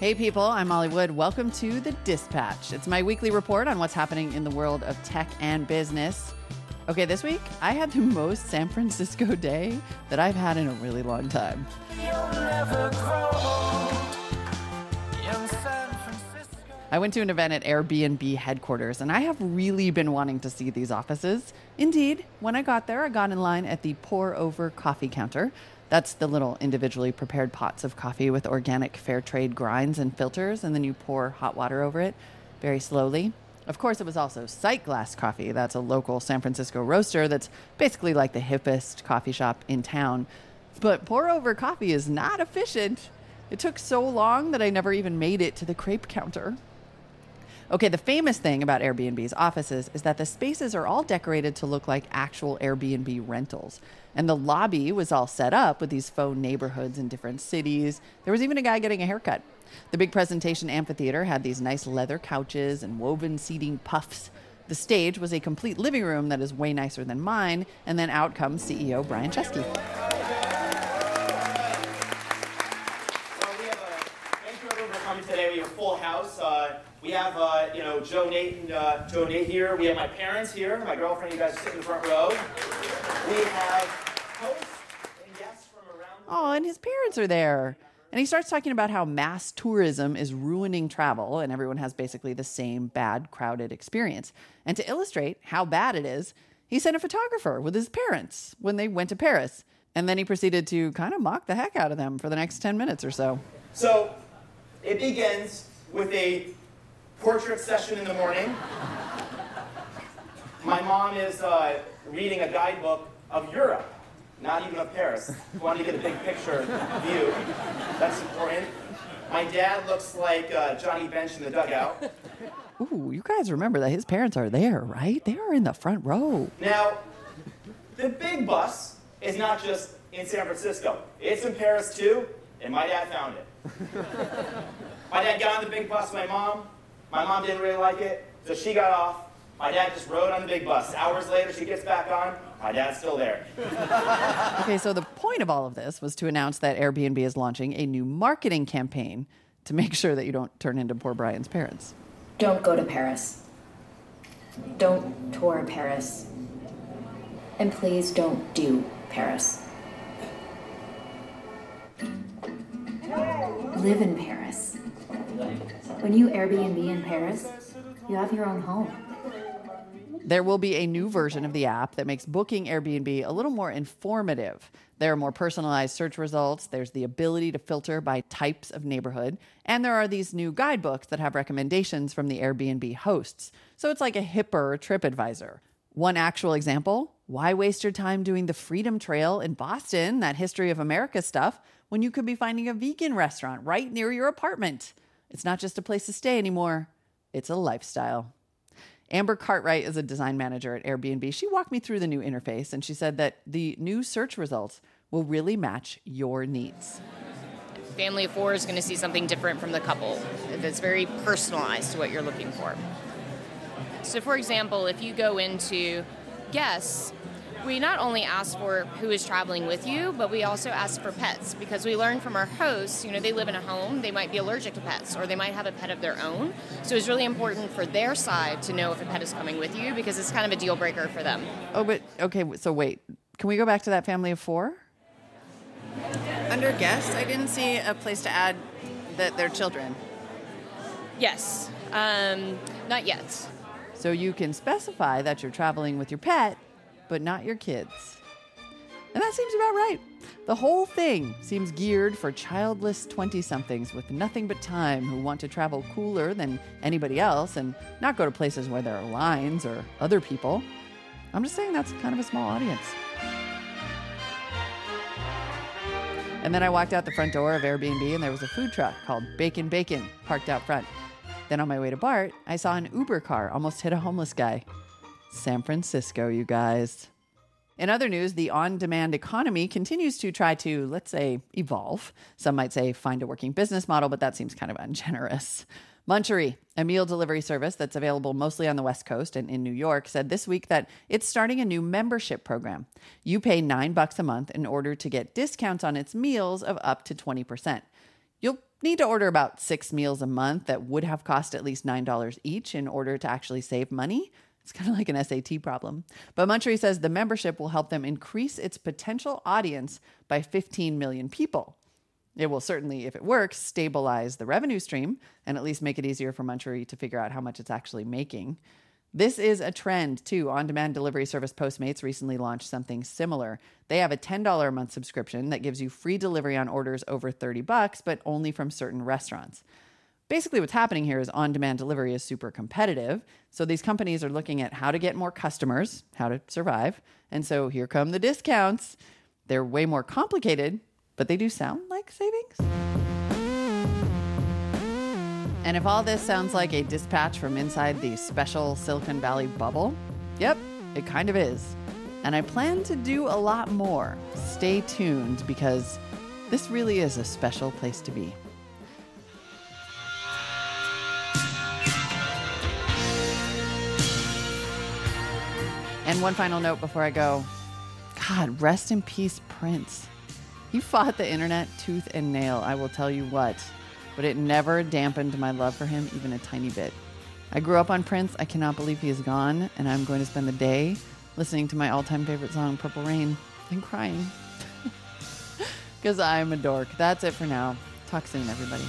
Hey, people, I'm Molly Wood. Welcome to The Dispatch. It's my weekly report on what's happening in the world of tech and business. Okay, this week I had the most San Francisco day that I've had in a really long time. I went to an event at Airbnb headquarters, and I have really been wanting to see these offices. Indeed, when I got there, I got in line at the pour over coffee counter. That's the little individually prepared pots of coffee with organic fair trade grinds and filters, and then you pour hot water over it very slowly. Of course, it was also Sightglass Coffee. That's a local San Francisco roaster that's basically like the hippest coffee shop in town. But pour over coffee is not efficient. It took so long that I never even made it to the crepe counter. Okay, the famous thing about Airbnb's offices is that the spaces are all decorated to look like actual Airbnb rentals. And the lobby was all set up with these faux neighborhoods in different cities. There was even a guy getting a haircut. The big presentation amphitheater had these nice leather couches and woven seating puffs. The stage was a complete living room that is way nicer than mine. And then out comes CEO Brian Chesky. Coming today. We have a full house. Uh, we have, uh, you know, Joe Nate and uh, Joe Nate here. We have my parents here. My girlfriend, you guys sit in the front row. We have hosts and guests from around the Oh, and his parents are there. And he starts talking about how mass tourism is ruining travel and everyone has basically the same bad, crowded experience. And to illustrate how bad it is, he sent a photographer with his parents when they went to Paris. And then he proceeded to kind of mock the heck out of them for the next 10 minutes or so. So it begins with a portrait session in the morning. My mom is uh, reading a guidebook of Europe, not even of Paris. Want to get a big picture view. That's important. My dad looks like uh, Johnny Bench in the dugout. Ooh, you guys remember that his parents are there, right? They are in the front row. Now, the big bus is not just in San Francisco. It's in Paris too, and my dad found it. my dad got on the big bus, with my mom. My mom didn't really like it, so she got off. My dad just rode on the big bus. Hours later, she gets back on. My dad's still there. Okay, so the point of all of this was to announce that Airbnb is launching a new marketing campaign to make sure that you don't turn into poor Brian's parents. Don't go to Paris. Don't tour Paris. And please don't do Paris. Live in Paris. When you Airbnb in Paris, you have your own home. There will be a new version of the app that makes booking Airbnb a little more informative. There are more personalized search results, there's the ability to filter by types of neighborhood, and there are these new guidebooks that have recommendations from the Airbnb hosts. So it's like a hipper TripAdvisor. One actual example why waste your time doing the Freedom Trail in Boston, that history of America stuff, when you could be finding a vegan restaurant right near your apartment? It's not just a place to stay anymore, it's a lifestyle. Amber Cartwright is a design manager at Airbnb. She walked me through the new interface and she said that the new search results will really match your needs. family of four is going to see something different from the couple that's very personalized to what you're looking for. So, for example, if you go into guests, we not only ask for who is traveling with you, but we also ask for pets because we learn from our hosts, you know, they live in a home, they might be allergic to pets or they might have a pet of their own. So it's really important for their side to know if a pet is coming with you because it's kind of a deal breaker for them. Oh, but okay, so wait. Can we go back to that family of four? Under guests, I didn't see a place to add that their children. Yes, um, not yet. So you can specify that you're traveling with your pet, but not your kids. And that seems about right. The whole thing seems geared for childless 20 somethings with nothing but time who want to travel cooler than anybody else and not go to places where there are lines or other people. I'm just saying that's kind of a small audience. And then I walked out the front door of Airbnb and there was a food truck called Bacon Bacon parked out front. Then on my way to BART, I saw an Uber car almost hit a homeless guy. San Francisco, you guys. In other news, the on demand economy continues to try to, let's say, evolve. Some might say find a working business model, but that seems kind of ungenerous. Munchery, a meal delivery service that's available mostly on the West Coast and in New York, said this week that it's starting a new membership program. You pay nine bucks a month in order to get discounts on its meals of up to 20%. You'll need to order about six meals a month that would have cost at least $9 each in order to actually save money. It's kind of like an SAT problem. But Munchery says the membership will help them increase its potential audience by 15 million people. It will certainly, if it works, stabilize the revenue stream and at least make it easier for Munchery to figure out how much it's actually making. This is a trend too. On demand delivery service Postmates recently launched something similar. They have a $10 a month subscription that gives you free delivery on orders over 30 bucks, but only from certain restaurants. Basically, what's happening here is on demand delivery is super competitive. So these companies are looking at how to get more customers, how to survive. And so here come the discounts. They're way more complicated, but they do sound like savings. And if all this sounds like a dispatch from inside the special Silicon Valley bubble, yep, it kind of is. And I plan to do a lot more. Stay tuned because this really is a special place to be. And one final note before I go God, rest in peace, Prince. He fought the internet tooth and nail, I will tell you what but it never dampened my love for him even a tiny bit. I grew up on Prince. I cannot believe he is gone, and I'm going to spend the day listening to my all time favorite song, Purple Rain, and crying. Because I'm a dork. That's it for now. Talk soon, everybody.